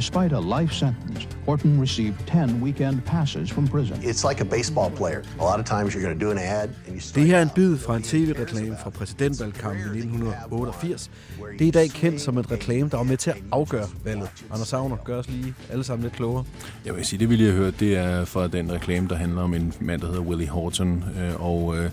despite a life sentence, Horton received 10 weekend passes from prison. It's like a baseball player. A lot of times you're going to do an ad and you Det her er en bid fra en tv-reklame fra præsidentvalgkampen i 1988. Det er i dag kendt som en reklame, der var med til at afgøre valget. Anders Savner, gør os lige alle sammen lidt klogere. Jeg vil sige, det vi lige har hørt, det er fra den reklame, der handler om en mand, der hedder Willie Horton. øh, Og øh,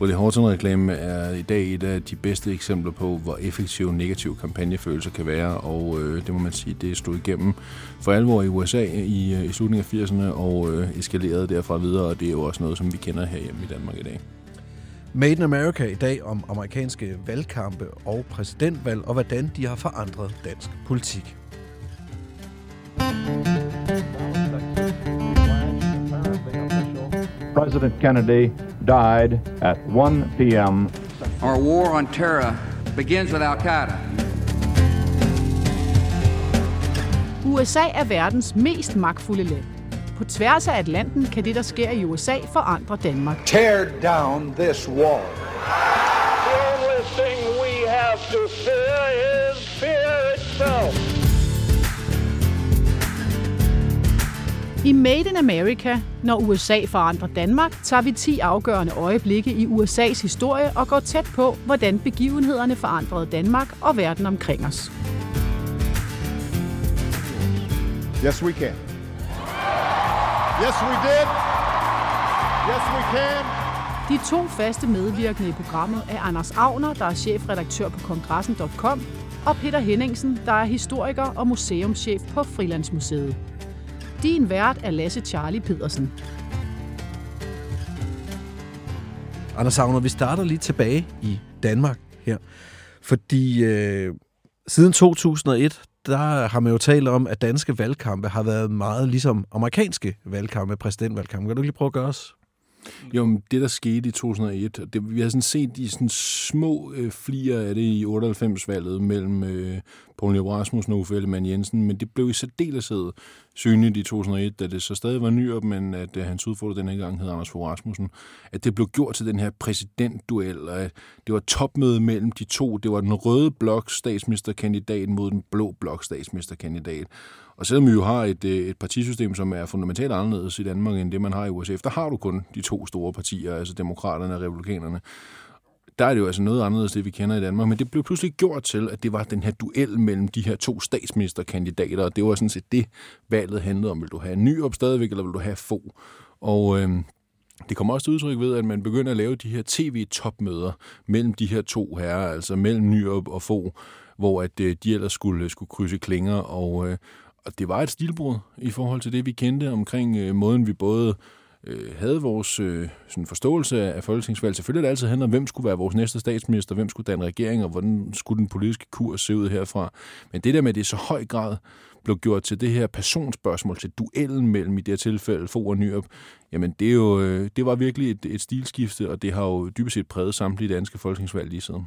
Willie Horton-reklame er i dag et af de bedste eksempler på, hvor effektiv negativ kampagnefølelse kan være, og øh, det må man sige, det stod igennem for alvor i USA i, øh, i slutningen af 80'erne, og øh, eskalerede derfra videre, og det er jo også noget, som vi kender herhjemme i Danmark i dag. Made in America i dag om amerikanske valgkampe og præsidentvalg, og hvordan de har forandret dansk politik. President Kennedy died at 1 p.m. Our war on terror begins with Al Qaeda. USA er verdens mest magtfulde land. På tværs af Atlanten kan det, der sker i USA, forandre Danmark. Tear down this wall. The only thing we have to fear I Made in America, når USA forandrer Danmark, tager vi 10 afgørende øjeblikke i USA's historie og går tæt på, hvordan begivenhederne forandrede Danmark og verden omkring os. Yes, we can. Yes, we did. Yes, we can. De to faste medvirkende i programmet er Anders Agner, der er chefredaktør på kongressen.com, og Peter Henningsen, der er historiker og museumschef på Frilandsmuseet. Din vært er Lasse Charlie Pedersen. Anders Savner, vi starter lige tilbage i Danmark her. Fordi øh, siden 2001, der har man jo talt om, at danske valgkampe har været meget ligesom amerikanske valgkampe, præsidentvalgkampe. Kan du lige prøve at gøre os jo, men det der skete i 2001, det, vi har sådan set de sådan små øh, flier af det i 98-valget mellem øh, Poul Rasmussen og Uffe Ellemann Jensen, men det blev i særdeleshed synligt i 2001, da det så stadig var Nyrup, men at øh, hans udfordrer denne gang hed Anders Fogh Rasmussen, at det blev gjort til den her præsidentduel, og at det var topmøde mellem de to. Det var den røde blok statsministerkandidat mod den blå blok statsministerkandidat. Og selvom vi jo har et, øh, et partisystem, som er fundamentalt anderledes i Danmark end det, man har i USA, der har du kun de to store partier, altså demokraterne og republikanerne. Der er det jo altså noget anderledes, det vi kender i Danmark, men det blev pludselig gjort til, at det var den her duel mellem de her to statsministerkandidater, og det var sådan set det, valget handlede om. Vil du have en ny op stadigvæk, eller vil du have få? Og øh, det kommer også til udtryk ved, at man begynder at lave de her tv-topmøder mellem de her to herrer, altså mellem Nyrup og få, hvor at øh, de ellers skulle, øh, skulle krydse klinger, og, øh, og det var et stilbrud i forhold til det, vi kendte omkring øh, måden, vi både øh, Øh, havde vores øh, sådan forståelse af folketingsvalg. Selvfølgelig er det altid handler om, hvem skulle være vores næste statsminister, hvem skulle danne regering, og hvordan skulle den politiske kurs se ud herfra. Men det der med, at det i så høj grad blev gjort til det her personspørgsmål, til duellen mellem i det her tilfælde Fogh og Nyrup, jamen det, er jo, øh, det var virkelig et, et stilskifte, og det har jo dybest set præget samtlige danske folketingsvalg lige siden.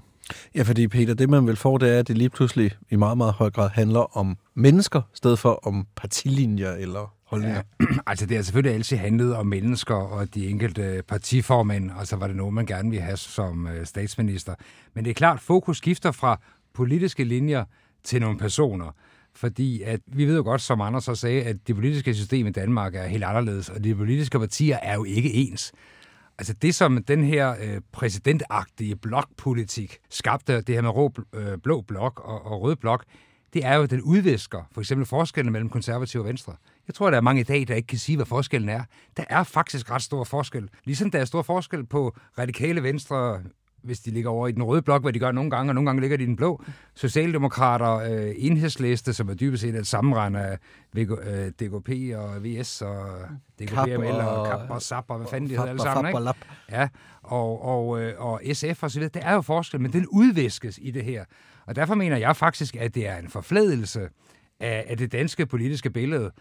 Ja, fordi Peter, det man vil få, det er, at det lige pludselig i meget, meget høj grad handler om mennesker, i stedet for om partilinjer eller holdninger. Ja, altså det har selvfølgelig altid handlet om mennesker og de enkelte øh, partiformænd, og så var det noget, man gerne ville have som øh, statsminister. Men det er klart, fokus skifter fra politiske linjer til nogle personer. Fordi at vi ved jo godt, som andre så sagde, at det politiske system i Danmark er helt anderledes, og de politiske partier er jo ikke ens. Altså det, som den her øh, præsidentagtige blokpolitik skabte, det her med rå, øh, blå blok og, og rød blok, det er jo, at den udvisker for eksempel forskellen mellem konservative og venstre. Jeg tror, der er mange i dag, der ikke kan sige, hvad forskellen er. Der er faktisk ret stor forskel. Ligesom der er stor forskel på radikale venstre, hvis de ligger over i den røde blok, hvad de gør nogle gange, og nogle gange ligger de i den blå. Socialdemokrater, øh, enhedsliste, som er dybest set et sammenrend af øh, DKP og VS og DKPML og KAP og SAP og hvad fanden de hedder alle sammen. Ikke? Ja, og, og, øh, og SF og så videre. Det er jo forskel, men den udviskes i det her. Og derfor mener jeg faktisk, at det er en forfladelse af, af det danske politiske billede.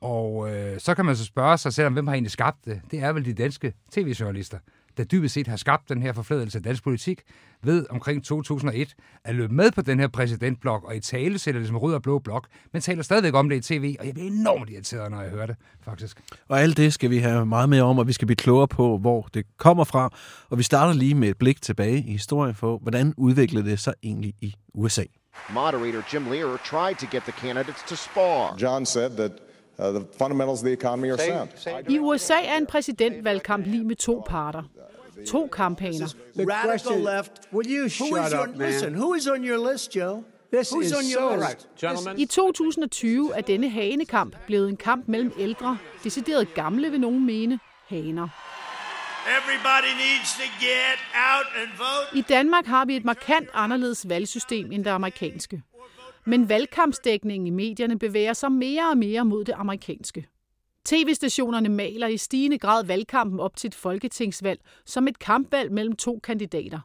Og øh, så kan man så spørge sig selv om, hvem har egentlig skabt det? Det er vel de danske tv-journalister der dybest set har skabt den her forfladelse af dansk politik, ved omkring 2001 at løbe med på den her præsidentblok, og i tale sætter det som rød og blå blok, men taler stadigvæk om det i tv, og jeg bliver enormt irriteret, når jeg hører det, faktisk. Og alt det skal vi have meget mere om, og vi skal blive klogere på, hvor det kommer fra. Og vi starter lige med et blik tilbage i historien for, hvordan udviklede det sig egentlig i USA. Moderator Jim Lear tried to get the candidates to spar. John said that the fundamentals of the economy are sound. I USA er en præsidentvalgkamp lige med to parter. To kampaner. The radical left. Will you shut who is up, on, man? Listen, who is on your list, Joe? This Who's is on your right. Gentlemen. I 2020 er denne hanekamp blevet en kamp mellem ældre, decideret gamle vil nogen mene, haner. Everybody needs to get out and vote. I Danmark har vi et markant anderledes valgsystem end det amerikanske. Men valgkampsdækningen i medierne bevæger sig mere og mere mod det amerikanske. TV-stationerne maler i stigende grad valgkampen op til et folketingsvalg som et kampvalg mellem to kandidater.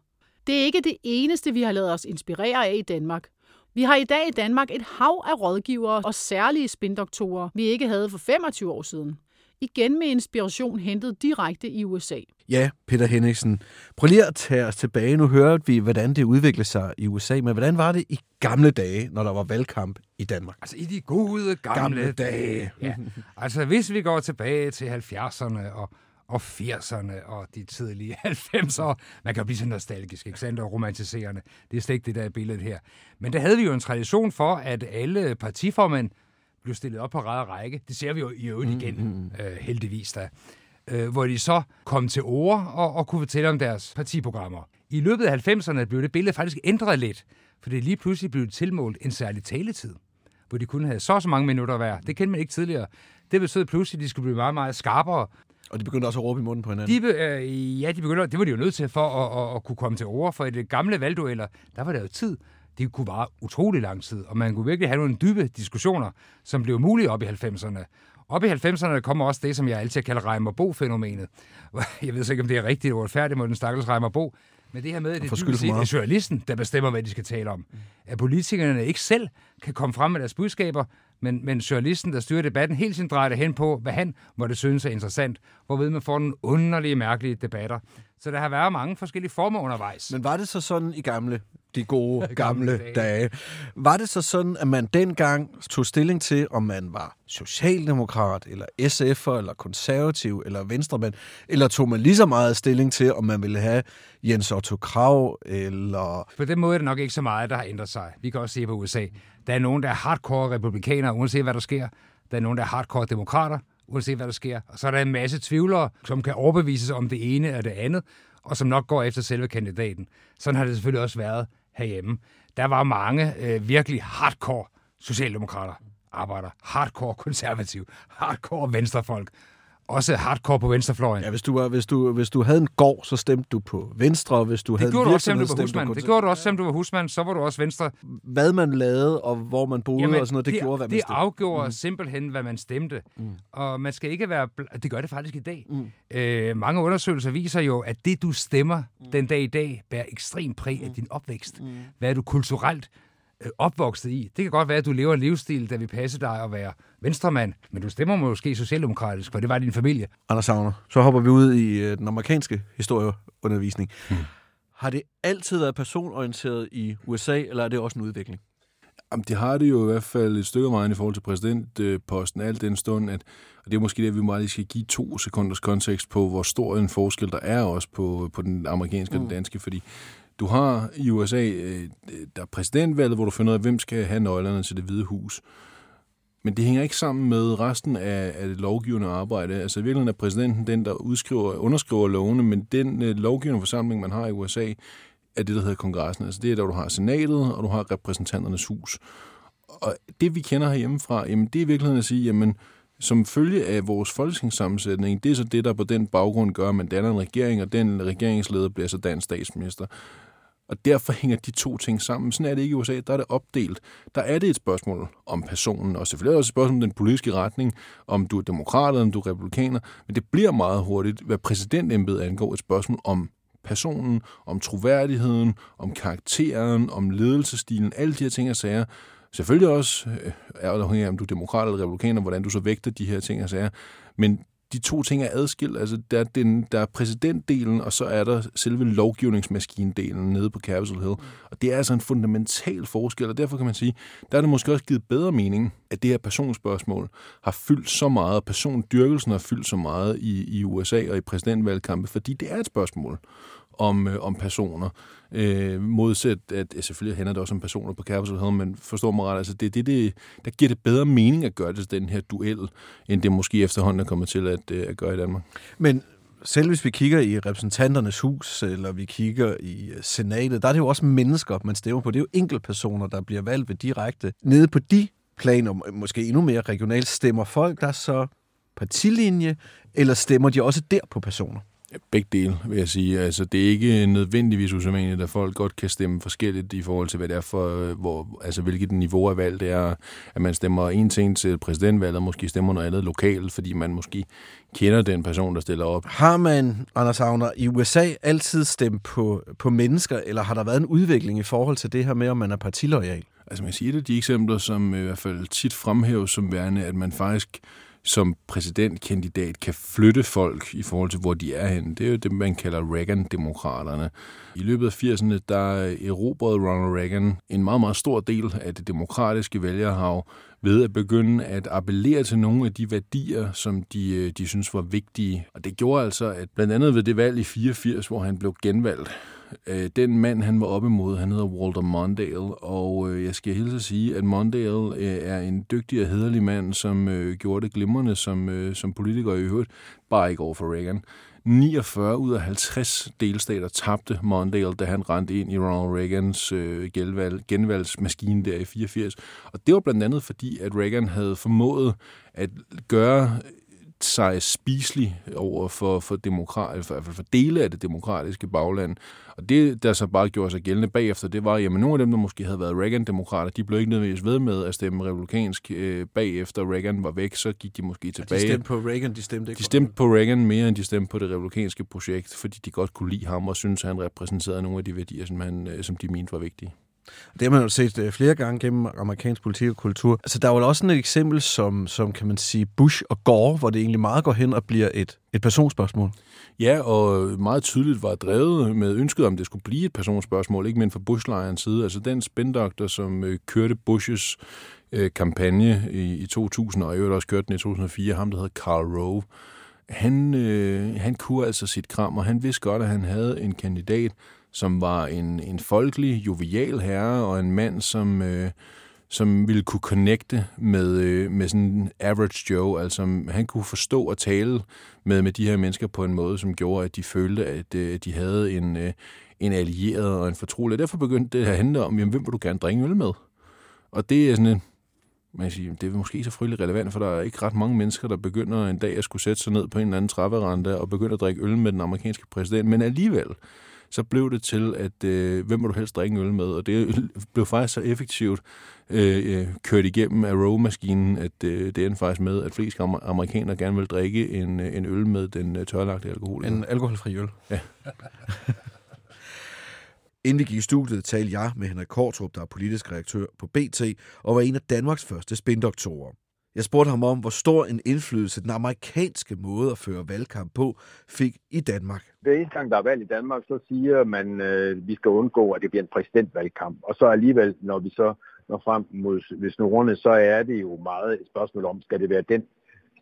Det er ikke det eneste, vi har lavet os inspirere af i Danmark. Vi har i dag i Danmark et hav af rådgivere og særlige spindoktorer, vi ikke havde for 25 år siden. Igen med inspiration hentet direkte i USA. Ja, Peter Henriksen. Prøv lige at tage os tilbage. Nu hørte vi, hvordan det udviklede sig i USA, men hvordan var det i gamle dage, når der var valgkamp i Danmark? Altså i de gode gamle, Gamle dage. Ja. Altså hvis vi går tilbage til 70'erne og, og 80'erne og de tidlige 90'ere, man kan jo blive så nostalgisk, ikke sandt, og romantiserende. Det er slet ikke det, der er billedet her. Men der havde vi jo en tradition for, at alle partiformænd blev stillet op på ræd række. Det ser vi jo i øvrigt igen, mm-hmm. øh, heldigvis da. Øh, hvor de så kom til ord og, og kunne fortælle om deres partiprogrammer. I løbet af 90'erne blev det billede faktisk ændret lidt, for det lige pludselig blev tilmålt en særlig taletid, hvor de kun havde så så mange minutter hver. Det kendte man ikke tidligere. Det betød pludselig, at de skulle blive meget, meget skarpere. Og de begyndte også at råbe i munden på hinanden. De, øh, ja, de begyndte, det var de jo nødt til for at, at, at kunne komme til ord, for i det gamle valgdueller, der var der jo tid. Det kunne vare utrolig lang tid, og man kunne virkelig have nogle dybe diskussioner, som blev mulige op i 90'erne. Op i 90'erne kommer også det, som jeg altid kalder Reimer Bo-fænomenet. Jeg ved så ikke, om det er rigtigt og færdigt med den stakkels Reimer Bo, men det her med, at det dybest set er journalisten, der bestemmer, hvad de skal tale om. At politikerne ikke selv kan komme frem med deres budskaber, men, men journalisten, der styrer debatten, helt sin drejer hen på, hvad han måtte synes er interessant, hvorved man får nogle underlige, mærkelige debatter. Så der har været mange forskellige former undervejs. Men var det så sådan i gamle, de gode gamle dage. dage, var det så sådan, at man dengang tog stilling til, om man var socialdemokrat, eller SF'er, eller konservativ, eller venstremand, eller tog man lige så meget stilling til, om man ville have Jens Otto Krav, eller... På den måde er det nok ikke så meget, der har ændret sig. Vi kan også se på USA. Der er nogen, der er hardcore republikanere, uanset hvad der sker. Der er nogen, der er hardcore demokrater, uanset hvad der sker. Og så er der en masse tvivlere, som kan overbevises om det ene eller det andet, og som nok går efter selve kandidaten. Sådan har det selvfølgelig også været herhjemme. Der var mange øh, virkelig hardcore socialdemokrater, arbejder, hardcore konservativ, hardcore venstrefolk, også hardcore på venstrefløjen. Ja, hvis du, var, hvis, du, hvis du havde en gård, så stemte du på venstre, og hvis du det havde gjorde en du også, du var stemte husmand. på Det gjorde du også, selvom du var husmand, så var du også venstre. Hvad man lavede, og hvor man boede Jamen, og sådan noget, det, det gjorde, hvad man Det stemte. afgjorde mm. simpelthen, hvad man stemte. Mm. Og man skal ikke være... bl- Det gør det faktisk i dag. Mm. Øh, mange undersøgelser viser jo, at det, du stemmer mm. den dag i dag, bærer ekstrem præg af din opvækst. Mm. Hvad er du kulturelt opvokset i? Det kan godt være, at du lever en livsstil, der vil passe dig at være venstremand, men du stemmer måske socialdemokratisk, for det var din familie. Anders Savner, så hopper vi ud i øh, den amerikanske historieundervisning. Hmm. Har det altid været personorienteret i USA, eller er det også en udvikling? Jamen, det har det jo i hvert fald et stykke af vejen i forhold til præsidentposten, alt den stund, at, og det er måske det, vi meget lige skal give to sekunders kontekst på, hvor stor en forskel der er også på, på den amerikanske og den danske, fordi du har i USA, øh, der er præsidentvalget, hvor du finder ud af, hvem skal have nøglerne til det hvide hus. Men det hænger ikke sammen med resten af, af det lovgivende arbejde. Altså i virkeligheden er præsidenten den, der udskriver, underskriver lovene, men den øh, lovgivende forsamling, man har i USA, er det, der hedder kongressen. Altså det er der, du har senatet, og du har repræsentanternes hus. Og det, vi kender herhjemmefra, jamen det er i virkeligheden at sige, jamen som følge af vores folketingssammensætning, det er så det, der på den baggrund gør, at man danner en regering, og den regeringsleder bliver så dansk statsminister. Og derfor hænger de to ting sammen. Sådan er det ikke i USA. Der er det opdelt. Der er det et spørgsmål om personen, og selvfølgelig også et spørgsmål om den politiske retning, om du er demokrat eller om du er republikaner. Men det bliver meget hurtigt, hvad præsidentembedet angår, et spørgsmål om personen, om troværdigheden, om karakteren, om ledelsestilen, alle de her ting og sager. Selvfølgelig også øh, er afhængig af, om du er demokrat eller republikaner, hvordan du så vægter de her ting og sager. Men de to ting er adskilt. Altså, der er, den, der er præsidentdelen, og så er der selve lovgivningsmaskinedelen nede på Capitol Hill. Og det er altså en fundamental forskel, og derfor kan man sige, der er det måske også givet bedre mening, at det her personspørgsmål har fyldt så meget, og persondyrkelsen har fyldt så meget i, i USA og i præsidentvalgkampe, fordi det er et spørgsmål om, øh, om personer. Øh, modsat, at ja, selvfølgelig handler det også om personer på Capitol Hill, men forstår mig ret, altså det, det, det, der giver det bedre mening at gøre det den her duel, end det måske efterhånden er kommet til at, øh, at gøre i Danmark. Men selv hvis vi kigger i repræsentanternes hus, eller vi kigger i øh, senatet, der er det jo også mennesker, man stemmer på. Det er jo enkeltpersoner, der bliver valgt ved direkte. Nede på de planer, måske endnu mere regionalt, stemmer folk der så partilinje, eller stemmer de også der på personer? Begge dele, vil jeg sige. Altså, det er ikke nødvendigvis usædvanligt, at folk godt kan stemme forskelligt i forhold til, hvad det er for, hvor, altså, hvilket niveau af valg det er. At man stemmer en ting til præsidentvalget, og måske stemmer noget andet lokalt, fordi man måske kender den person, der stiller op. Har man, Anders Agner, i USA altid stemt på, på mennesker, eller har der været en udvikling i forhold til det her med, om man er partilojal? Altså man siger det, de eksempler, som i hvert fald tit fremhæves som værende, at man faktisk som præsidentkandidat kan flytte folk i forhold til, hvor de er henne. Det er jo det, man kalder Reagan-demokraterne. I løbet af 80'erne, der erobrede Ronald Reagan en meget, meget stor del af det demokratiske vælgerhav ved at begynde at appellere til nogle af de værdier, som de, øh, de synes var vigtige. Og det gjorde altså, at blandt andet ved det valg i 84, hvor han blev genvalgt, øh, den mand, han var op imod, han hedder Walter Mondale, og øh, jeg skal hilse at sige, at Mondale øh, er en dygtig og hederlig mand, som øh, gjorde det glimrende som, øh, som politiker i øvrigt, bare ikke over for Reagan. 49 ud af 50 delstater tabte Mondale, da han rendte ind i Ronald Reagans øh, genvalg, genvalgsmaskine der i 84. Og det var blandt andet fordi, at Reagan havde formået at gøre sig spiselig over for, for, demokrat, for, for dele af det demokratiske bagland. Og det, der så bare gjorde sig gældende bagefter, det var, jamen nogle af dem, der måske havde været Reagan-demokrater, de blev ikke nødvendigvis ved med at stemme republikansk øh, bagefter Reagan var væk, så gik de måske tilbage. Ja, de stemte på Reagan, de stemte ikke De stemte på Reagan mere, end de stemte på det republikanske projekt, fordi de godt kunne lide ham og synes, at han repræsenterede nogle af de værdier, som, han, øh, som de mente var vigtige. Det har man jo set øh, flere gange gennem amerikansk politik og kultur. Altså, der er jo også sådan et eksempel som, som, kan man sige, Bush og Gore, hvor det egentlig meget går hen og bliver et, et personspørgsmål. Ja, og meget tydeligt var drevet med ønsket om, det skulle blive et personspørgsmål, ikke mindst fra Bush-lejrens side. Altså den spindoktor, som øh, kørte Bushes øh, kampagne i, i 2000, og i øvrigt også kørte den i 2004, ham der hedder Karl Rove, han, øh, han kunne altså sit kram, og han vidste godt, at han havde en kandidat, som var en, en folkelig, jovial herre, og en mand, som, øh, som ville kunne connecte med, øh, med sådan en average Joe. Altså, han kunne forstå og tale med, med de her mennesker på en måde, som gjorde, at de følte, at, øh, de havde en, øh, en allieret og en fortrolig. Derfor begyndte det at handle om, jamen, hvem vil du gerne drikke øl med? Og det er sådan en, man siger, det er måske ikke så frygteligt relevant, for der er ikke ret mange mennesker, der begynder en dag at skulle sætte sig ned på en eller anden trapperande og begynde at drikke øl med den amerikanske præsident. Men alligevel, så blev det til, at øh, hvem må du helst drikke en øl med? Og det blev faktisk så effektivt øh, øh kørt igennem af Row-maskinen, at øh, det endte faktisk med, at flest amerikanere gerne vil drikke en, øh, en øl med den øh, tørlagte alkohol. En alkoholfri øl. Ja. Inden vi gik i studiet, talte jeg med Henrik Kortrup, der er politisk redaktør på BT, og var en af Danmarks første spindoktorer. Jeg spurgte ham om, hvor stor en indflydelse den amerikanske måde at føre valgkamp på fik i Danmark. Hver eneste gang, der er valg i Danmark, så siger man, at øh, vi skal undgå, at det bliver en præsidentvalgkamp. Og så alligevel, når vi så når frem mod ved snurrene, så er det jo meget et spørgsmål om, skal det være den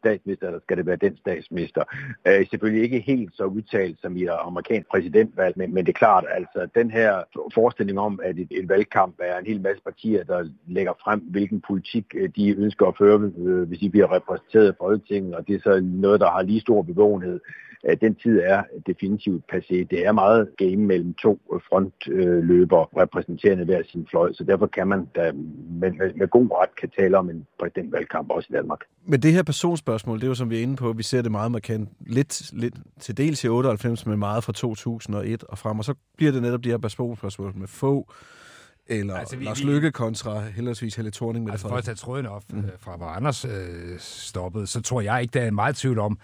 statsminister, eller skal det være den statsminister? Øh, selvfølgelig ikke helt så udtalt som i amerikansk præsidentvalg, men, men det er klart, altså den her forestilling om, at et, et valgkamp er en hel masse partier, der lægger frem, hvilken politik øh, de ønsker at føre, øh, hvis de bliver repræsenteret i Folketinget, og det er så noget, der har lige stor bevågenhed den tid er definitivt passé. Det er meget game mellem to frontløber repræsenterende hver sin fløj, så derfor kan man da med, med, med god ret kan tale om en præsidentvalgkamp også i Danmark. Men det her personspørgsmål, det er jo som vi er inde på, vi ser det meget markant, lidt, lidt til dels i 98, men meget fra 2001 og frem, og så bliver det netop de her personspørgsmål med få, eller altså, vi, Lars Lykke kontra heldigvis Helle Thorning med altså, for at tage tråden op mm. fra, hvor Anders øh, stoppede, så tror jeg ikke, der er meget tvivl om,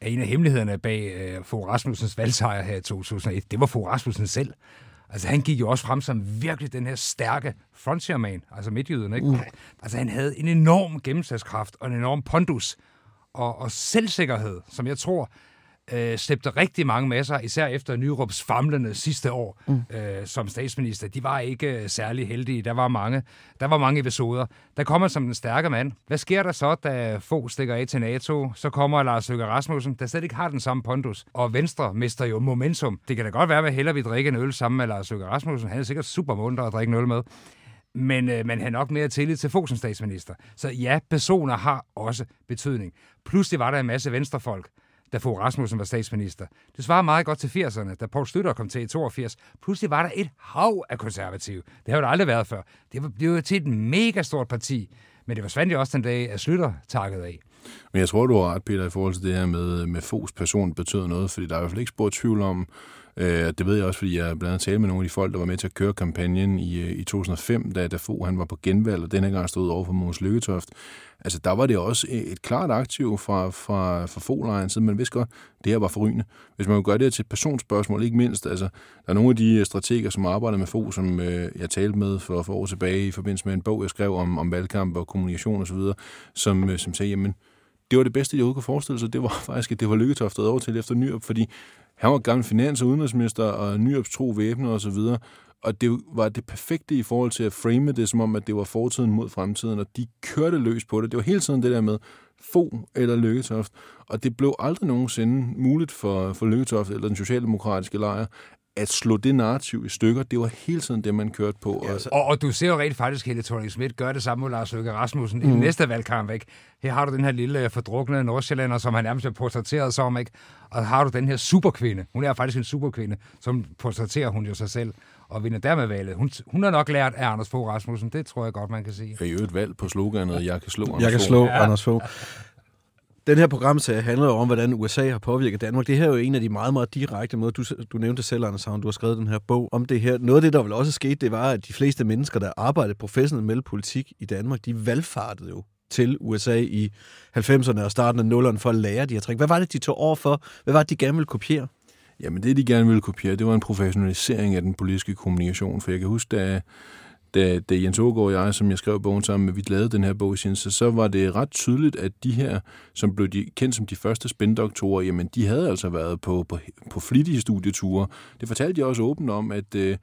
at en af hemmelighederne bag øh, Fogh Rasmussens valgsejr her i 2001, det var Fogh Rasmussen selv. Altså, han gik jo også frem som virkelig den her stærke frontierman, altså midtjyden, ikke? Uh. Altså, han havde en enorm gennemslagskraft og en enorm pondus og, og selvsikkerhed, som jeg tror, øh, slæbte rigtig mange masser, især efter Nyrups famlende sidste år mm. øh, som statsminister. De var ikke øh, særlig heldige. Der var mange, der var mange episoder. Der kommer som den stærke mand. Hvad sker der så, da få stikker af til NATO? Så kommer Lars Løkke Rasmussen, der slet ikke har den samme pondus. Og Venstre mister jo momentum. Det kan da godt være, at heller vi drikke en øl sammen med Lars Løkke Rasmussen. Han er sikkert super munter at drikke en øl med men øh, man har nok mere tillid til Fogh som statsminister. Så ja, personer har også betydning. Pludselig var der en masse venstrefolk, da Fogh Rasmussen var statsminister. Det svarer meget godt til 80'erne, da Poul Støtter kom til i 82. Pludselig var der et hav af konservative. Det har jo aldrig været før. Det var blevet til et mega stort parti. Men det forsvandt jo også den dag, at Slytter takkede af. Men jeg tror, du har ret, Peter, i forhold til det her med, med Foghs person betyder noget, fordi der er i hvert fald ikke spurgt tvivl om, Øh, det ved jeg også, fordi jeg blandt andet talte med nogle af de folk, der var med til at køre kampagnen i, øh, i 2005, da, da Fogh han var på genvalg, og denne gang stod over for Mås Lykketoft. Altså, der var det også et klart aktiv fra, fra, fra Foghlejren side. Man vidste godt, det her var forrygende. Hvis man gøre det til et personspørgsmål, ikke mindst, altså, der er nogle af de øh, strateger, som arbejder med Fogh, som øh, jeg talte med for, for år tilbage i forbindelse med en bog, jeg skrev om, om valgkamp og kommunikation osv., som, øh, som sagde, jamen, det var det bedste, jeg overhovedet kunne forestille sig. Det var faktisk, at det var Lykketoftet over til efter Nyrup, fordi han var gammel finans- og udenrigsminister, og Nyrups tro væbner og så videre. Og det var det perfekte i forhold til at frame det, som om, at det var fortiden mod fremtiden, og de kørte løs på det. Det var hele tiden det der med få eller Lykketoft. Og det blev aldrig nogensinde muligt for, for Lykketoft eller den socialdemokratiske lejr at slå det narrativ i stykker, det var hele tiden det, man kørte på. Ja, så... og, og du ser jo rent faktisk, Helle thorning Schmidt gør det samme med Lars Løkke Rasmussen mm. i næste valgkamp. Ikke? Her har du den her lille øh, fordrukne nordsjællander, som han nærmest er portrætteret som, ikke? og har du den her superkvinde. Hun er faktisk en superkvinde, som portrætterer hun jo sig selv og vinder dermed valget. Hun, hun har nok lært af Anders Fogh Rasmussen, det tror jeg godt, man kan sige. Det er jo et valg på sloganet, jeg kan slå Anders Jeg kan slå ja. Anders Fogh. Den her programserie handler jo om, hvordan USA har påvirket Danmark. Det her er jo en af de meget, meget direkte måder. Du, du nævnte selv, Anders Havn, du har skrevet den her bog om det her. Noget af det, der vel også skete, det var, at de fleste mennesker, der arbejdede professionelt med politik i Danmark, de valgfartede jo til USA i 90'erne og starten af 0'erne for at lære de her trick. Hvad var det, de tog over for? Hvad var det, de gerne ville kopiere? Jamen det, de gerne ville kopiere, det var en professionalisering af den politiske kommunikation. For jeg kan huske, da da, da Jens Ågaard og jeg, som jeg skrev bogen sammen med, vi lavede den her bog i sin, så, så var det ret tydeligt, at de her, som blev de, kendt som de første spændoktorer, jamen de havde altså været på, på, på flittige studieture. Det fortalte de også åbent om, at øh,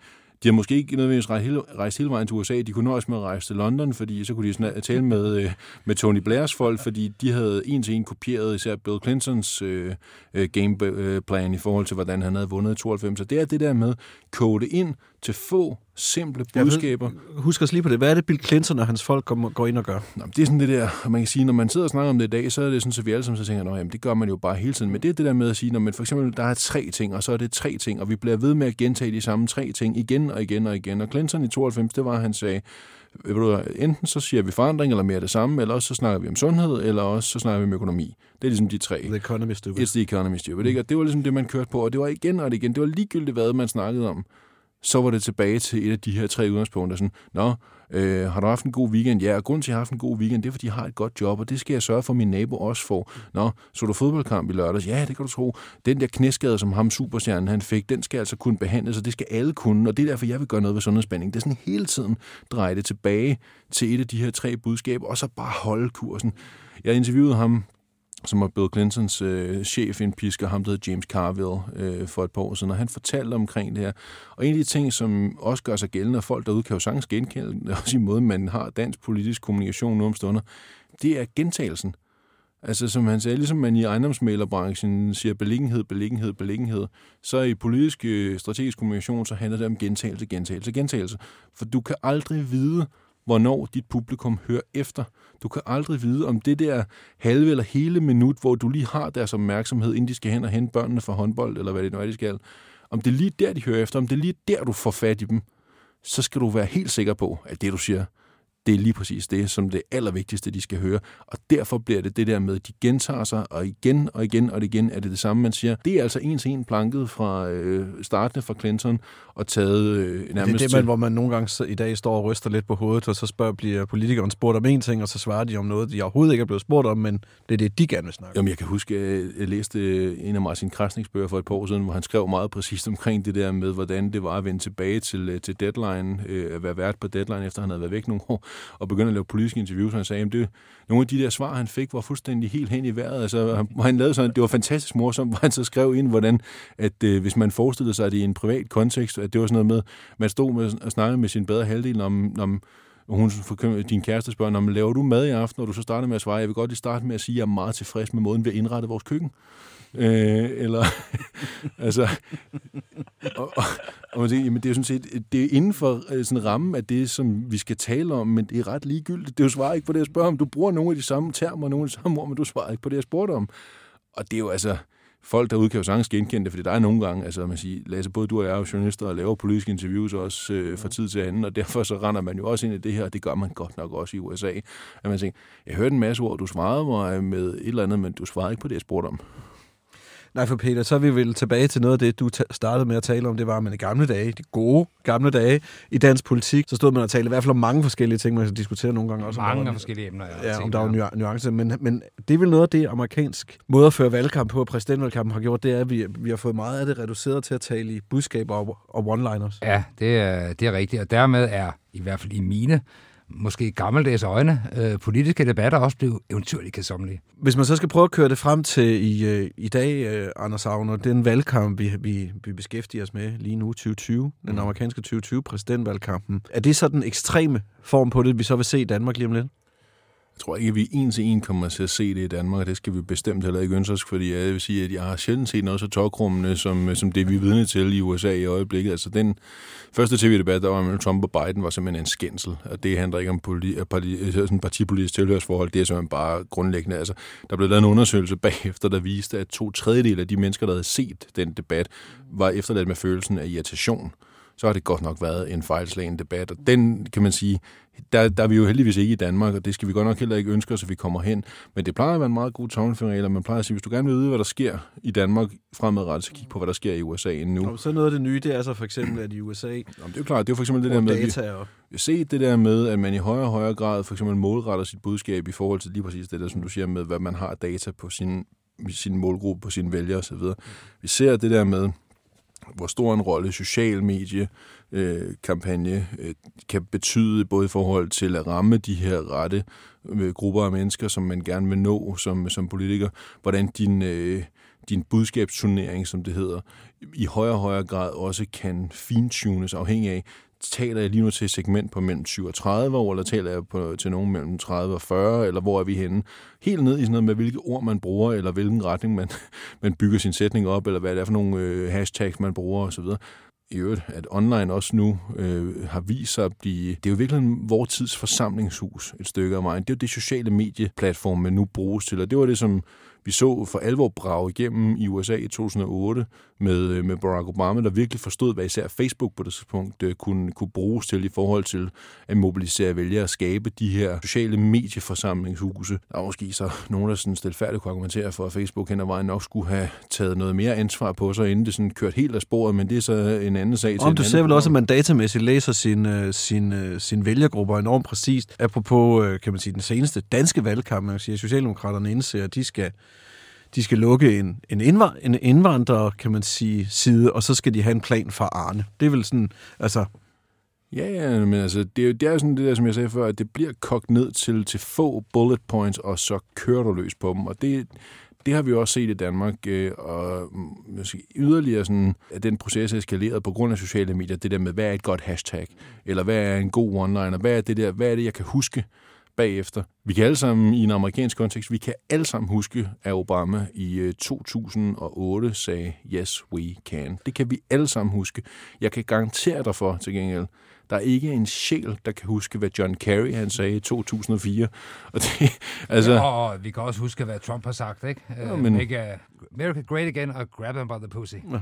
de har måske ikke nødvendigvis rejst hele, rejst hele vejen til USA. De kunne nøjes med at rejse til London, fordi så kunne de sådan, tale med, øh, med Tony Blairs folk, fordi de havde en til en kopieret især Bill Clintons øh, øh gameplan øh, i forhold til, hvordan han havde vundet i 92. Så det er det der med kode ind til få simple budskaber. Jeg husk os lige på det. Hvad er det, Bill Clinton og hans folk går ind og gør? Nå, det er sådan det der, man kan sige, når man sidder og snakker om det i dag, så er det sådan, så vi alle sammen så tænker, at det gør man jo bare hele tiden. Men det er det der med at sige, når man for eksempel, der er tre ting, og så er det tre ting, og vi bliver ved med at gentage de samme tre ting igen og igen og igen. Og Clinton i 92, det var, at han sagde, ved du, enten så siger vi forandring, eller mere det samme, eller også så snakker vi om sundhed, eller også så snakker vi om økonomi. Det er ligesom de tre. The economy stupid. It's the economy stupid. Ikke? Og det var ligesom det, man kørte på, og det var igen og igen. Det var ligegyldigt, hvad man snakkede om så var det tilbage til et af de her tre udgangspunkter. Sådan, Nå, øh, har du haft en god weekend? Ja, og grunden til, at jeg har haft en god weekend, det er, fordi jeg har et godt job, og det skal jeg sørge for, at min nabo også får. Nå, så du fodboldkamp i lørdags? Ja, det kan du tro. Den der knæskade, som ham superstjernen han fik, den skal altså kunne behandles, og det skal alle kunne, og det er derfor, jeg vil gøre noget ved sundhedsbehandling. Det er sådan hele tiden dreje det tilbage til et af de her tre budskaber, og så bare holde kursen. Jeg interviewede ham som var Bill Clintons øh, chefindpisker, ham der James Carville, øh, for et par år siden, og han fortalte omkring det her. Og en af de ting, som også gør sig gældende, og folk derude kan jo sagtens genkende, også i måde, man har dansk politisk kommunikation nu om stunder, det er gentagelsen. Altså som han sagde, ligesom man i ejendomsmælerbranchen siger beliggenhed, beliggenhed, beliggenhed, så i politisk øh, strategisk kommunikation, så handler det om gentagelse, gentagelse, gentagelse. For du kan aldrig vide, hvornår dit publikum hører efter. Du kan aldrig vide, om det der halve eller hele minut, hvor du lige har deres opmærksomhed, inden de skal hen og hente børnene fra håndbold, eller hvad det nu er, de skal, om det er lige der, de hører efter, om det er lige der, du får fat i dem, så skal du være helt sikker på, at det, du siger, det er lige præcis det, som det allervigtigste, de skal høre. Og derfor bliver det det der med, at de gentager sig, og igen og igen og igen er det det samme, man siger. Det er altså en til en planket fra øh, startende fra Clinton og taget øh, nærmest Det er det, man, hvor man nogle gange i dag står og ryster lidt på hovedet, og så spørger, bliver politikeren spurgt om en ting, og så svarer de om noget, de overhovedet ikke er blevet spurgt om, men det er det, de gerne vil snakke Jamen, jeg kan huske, at jeg læste en af Martin Krasniks bøger for et par år siden, hvor han skrev meget præcist omkring det der med, hvordan det var at vende tilbage til, øh, til deadline, øh, at være vært på deadline, efter han havde været væk nogle år og begyndte at lave politiske interviews, og han sagde, at det, nogle af de der svar, han fik, var fuldstændig helt hen i vejret. Altså, han, han lavede sådan, det var fantastisk morsomt, hvor han så skrev ind, hvordan, at øh, hvis man forestillede sig det i en privat kontekst, at det var sådan noget med, man stod med, og snakkede med sin bedre halvdel om, om og hun, din kæreste spørger, om laver du mad i aften, og du så starter med at svare, jeg vil godt lige starte med at sige, at jeg er meget tilfreds med måden, vi har indrettet vores køkken. Øh, eller, altså, og, og, og man siger, jamen det er sådan set, det er inden for øh, sådan ramme af det, som vi skal tale om, men det er ret ligegyldigt. Det er jo svaret ikke på det, jeg spørger om. Du bruger nogle af de samme termer, nogle af de samme ord, men du svarer ikke på det, jeg spurgte om. Og det er jo altså, folk derude kan jo sagtens genkende det, fordi der er nogle gange, altså man siger, Lasse, både du og jeg er jo journalister og laver politiske interviews også øh, fra tid til anden, og derfor så render man jo også ind i det her, og det gør man godt nok også i USA. At man tænker, jeg hørte en masse ord, du svarede mig med et eller andet, men du svarede ikke på det, jeg spurgte om. Nej, for Peter, så er vi vel tilbage til noget af det, du startede med at tale om. Det var, at man i gamle dage, de gode gamle dage i dansk politik, så stod man og talte i hvert fald om mange forskellige ting, man diskutere nogle gange også. Mange om, forskellige emner, ja. Ja, om der var nuancer. Men, men det er vel noget af det, amerikansk måde at føre valgkamp på, og præsidentvalgkampen har gjort, det er, at vi, vi har fået meget af det reduceret til at tale i budskaber og, og one-liners. Ja, det er, det er rigtigt. Og dermed er, i hvert fald i mine måske gammeldags øjne, øh, politiske debatter også blev eventyrligt kedsommelige. Hvis man så skal prøve at køre det frem til i, øh, i dag, øh, Anders Agner, den valgkamp, vi, vi, vi beskæftiger os med lige nu, 2020, den mm. amerikanske 2020 præsidentvalgkampen, er det så den ekstreme form på det, vi så vil se i Danmark lige om lidt? Jeg tror ikke, at vi en til en kommer til at se det i Danmark, og det skal vi bestemt heller ikke ønske os, fordi jeg vil sige, at jeg har sjældent set noget så tokrummende, som, som det vi er vidne til i USA i øjeblikket. Altså den første tv-debat, der var mellem Trump og Biden, var simpelthen en skændsel, og det handler ikke om politi- øh, parti- øh, sådan partipolitisk tilhørsforhold, det er simpelthen bare grundlæggende. Altså, der blev lavet en undersøgelse bagefter, der viste, at to tredjedel af de mennesker, der havde set den debat, var efterladt med følelsen af irritation så har det godt nok været en fejlslagen debat. Og den, kan man sige, der, der er vi jo heldigvis ikke i Danmark, og det skal vi godt nok heller ikke ønske os, at vi kommer hen. Men det plejer at være en meget god tommelfingerregel, man plejer at sige, hvis du gerne vil vide, hvad der sker i Danmark fremadrettet, så kig på, hvad der sker i USA endnu. Og så noget af det nye, det er så for eksempel, at i USA... Jamen, det er jo klart, det er for eksempel det der med... Data og... Vi se det der med, at man i højere og højere grad for eksempel målretter sit budskab i forhold til lige præcis det der, som du siger med, hvad man har data på sin, sin målgruppe, på sine vælgere osv. Vi ser det der med, hvor stor en rolle social medie øh, kampagne øh, kan betyde, både i forhold til at ramme de her rette øh, grupper af mennesker, som man gerne vil nå som, som politiker, hvordan din, øh, din budskabsturnering, som det hedder, i højere og højere grad også kan fintunes afhængig af, taler jeg lige nu til et segment på mellem 20 og 30 år, eller taler jeg på, til nogen mellem 30 og 40, eller hvor er vi henne? Helt ned i sådan noget med, hvilke ord man bruger, eller hvilken retning man, man bygger sin sætning op, eller hvad det er for nogle øh, hashtags, man bruger osv i øvrigt, at online også nu øh, har vist sig at blive... Det er jo virkelig vores tids forsamlingshus et stykke af vejen. Det er jo det sociale medieplatform, man nu bruges til, og det var det, som vi så for alvor brage igennem i USA i 2008 med, øh, med Barack Obama, der virkelig forstod, hvad især Facebook på det tidspunkt øh, kunne, kunne bruges til i forhold til at mobilisere vælgere og skabe de her sociale medieforsamlingshuse. Der er måske så nogen, der sådan stilfærdigt kunne argumentere for, at Facebook hen ad vejen nok skulle have taget noget mere ansvar på sig, inden det sådan kørt helt af sporet, men det er så en anden sag. Om du ser vel også, at man datamæssigt læser sin, øh, sin, sin vælgergrupper enormt præcist. Apropos, kan man sige, den seneste danske valgkamp, man siger, at Socialdemokraterne indser, at de skal de skal lukke en, en, indvand, en indvandrer, kan man sige, side, og så skal de have en plan for Arne. Det er vel sådan, altså... Ja, ja, men altså, det er, det er sådan det der, som jeg sagde før, at det bliver kogt ned til, til få bullet points, og så kører du løs på dem, og det, det har vi også set i Danmark, øh, og måske yderligere sådan, at den proces er eskaleret på grund af sociale medier, det der med, hvad er et godt hashtag, eller hvad er en god one-liner, hvad er det der, hvad er det, jeg kan huske, bagefter. Vi kan alle sammen, i en amerikansk kontekst, vi kan alle sammen huske, at Obama i 2008 øh, sagde, yes, we can. Det kan vi alle sammen huske. Jeg kan garantere dig for, til gengæld, der er ikke en sjæl, der kan huske, hvad John Kerry han sagde i 2004. Og det, altså... Ja, og vi kan også huske, hvad Trump har sagt, ikke? Ja, men... Make America great again og grab him by the pussy. Ja.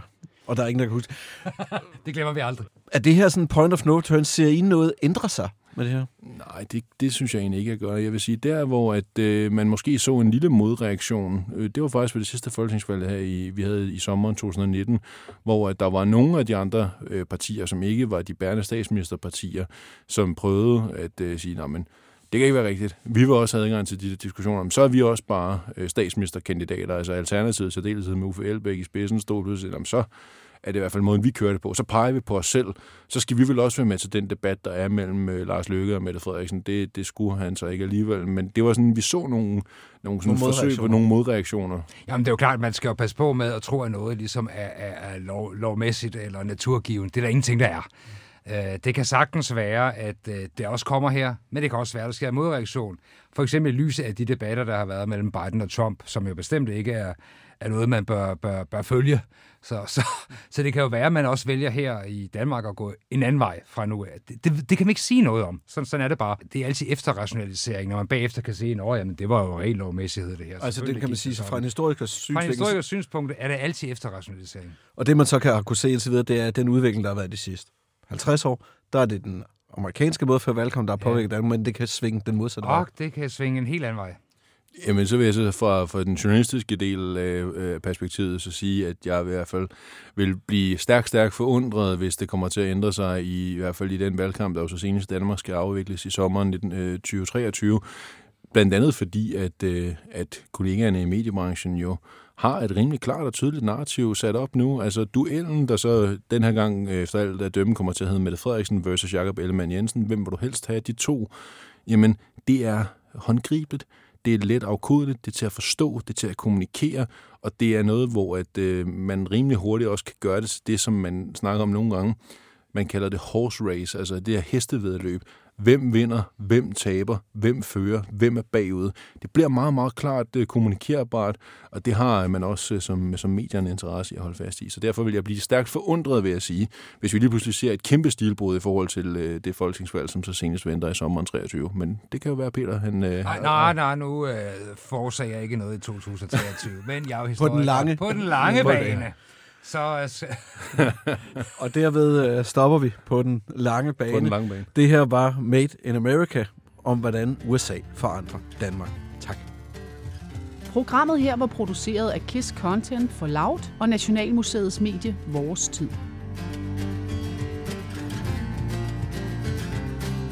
Og der er ingen, der kan huske. det glemmer vi aldrig. Er det her sådan point of no turn? Ser I noget ændre sig? Med det her? Nej, det, det synes jeg egentlig ikke jeg gør. Jeg vil sige, der hvor at, øh, man måske så en lille modreaktion, øh, det var faktisk ved det sidste folketingsvalg her, i, vi havde i sommeren 2019, hvor at der var nogle af de andre øh, partier, som ikke var de bærende statsministerpartier, som prøvede at øh, sige, men det kan ikke være rigtigt. Vi var også adgang til de diskussioner, men så er vi også bare øh, statsministerkandidater, altså Alternativet, så deltid med Uffe Elbæk i spidsen, stod pludselig, så er det i hvert fald måden, vi kører det på. Så peger vi på os selv. Så skal vi vel også være med til den debat, der er mellem øh, Lars Løkke og Mette Frederiksen. Det, det skulle han så ikke alligevel. Men det var sådan, vi så nogle, nogle, sådan nogle forsøg på nogle modreaktioner. Jamen, det er jo klart, at man skal jo passe på med at tro, at noget ligesom er, er, er lov, lovmæssigt eller naturgiven. Det er der ingenting, der er. Øh, det kan sagtens være, at øh, det også kommer her, men det kan også være, at der sker en modreaktion. For eksempel i lyset af de debatter, der har været mellem Biden og Trump, som jo bestemt ikke er, er noget, man bør, bør, bør følge. Så, så, så det kan jo være, at man også vælger her i Danmark at gå en anden vej fra nu af. Det, det, det kan man ikke sige noget om. Sådan, sådan er det bare. Det er altid efterrationalisering, når man bagefter kan se, at jamen, det var jo ren lovmæssighed, det her. Altså det kan man sige, fra en historiker synsvinkel... Fra en historiker synspunkt er det altid efterrationalisering. Og det man så kan kunne se indtil videre, det er den udvikling, der har været de sidste 50 år, der er det den amerikanske måde for valgkamp, der har påvirket ja. Danmark, men det kan svinge den modsatte vej. det kan svinge en helt anden vej. Jamen, så vil jeg så fra, fra den journalistiske del af øh, perspektivet så sige, at jeg i hvert fald vil blive stærkt, stærkt forundret, hvis det kommer til at ændre sig, i, i hvert fald i den valgkamp, der jo så senest Danmark skal afvikles i sommeren 2023. Øh, Blandt andet fordi, at, øh, at kollegaerne i mediebranchen jo har et rimelig klart og tydeligt narrativ sat op nu. Altså duellen, der så den her gang øh, efter alt at dømme kommer til at hedde Mette Frederiksen versus Jakob Ellemann Jensen. Hvem vil du helst have de to? Jamen, det er håndgribeligt det er let afkodeligt, det er til at forstå, det er til at kommunikere, og det er noget, hvor at, øh, man rimelig hurtigt også kan gøre det det, som man snakker om nogle gange. Man kalder det horse race, altså det her hestevedløb. Hvem vinder? Hvem taber? Hvem fører? Hvem er bagud? Det bliver meget, meget klart uh, kommunikerbart, og det har man også uh, som, som medierne interesse i at holde fast i. Så derfor vil jeg blive stærkt forundret, vil jeg sige, hvis vi lige pludselig ser et kæmpe stilbrud i forhold til uh, det folketingsvalg, som så senest venter i sommeren 23. Men det kan jo være, Peter, han... Uh, nej, nej, nej, nu uh, forudsager jeg ikke noget i 2023, men jeg er jo på den lange, på den lange bane. Så, altså. og derved uh, stopper vi på den lange bane. På den lange bane. Det her var Made in America om, hvordan USA forandrer Danmark. Tak. Programmet her var produceret af KISS Content for Loud og Nationalmuseets medie Vores Tid.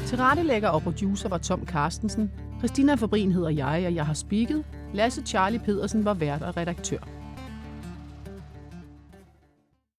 Tilrettelægger og producer var Tom Carstensen. Christina Fabrin hedder jeg, og jeg har speaket. Lasse Charlie Pedersen var vært og redaktør.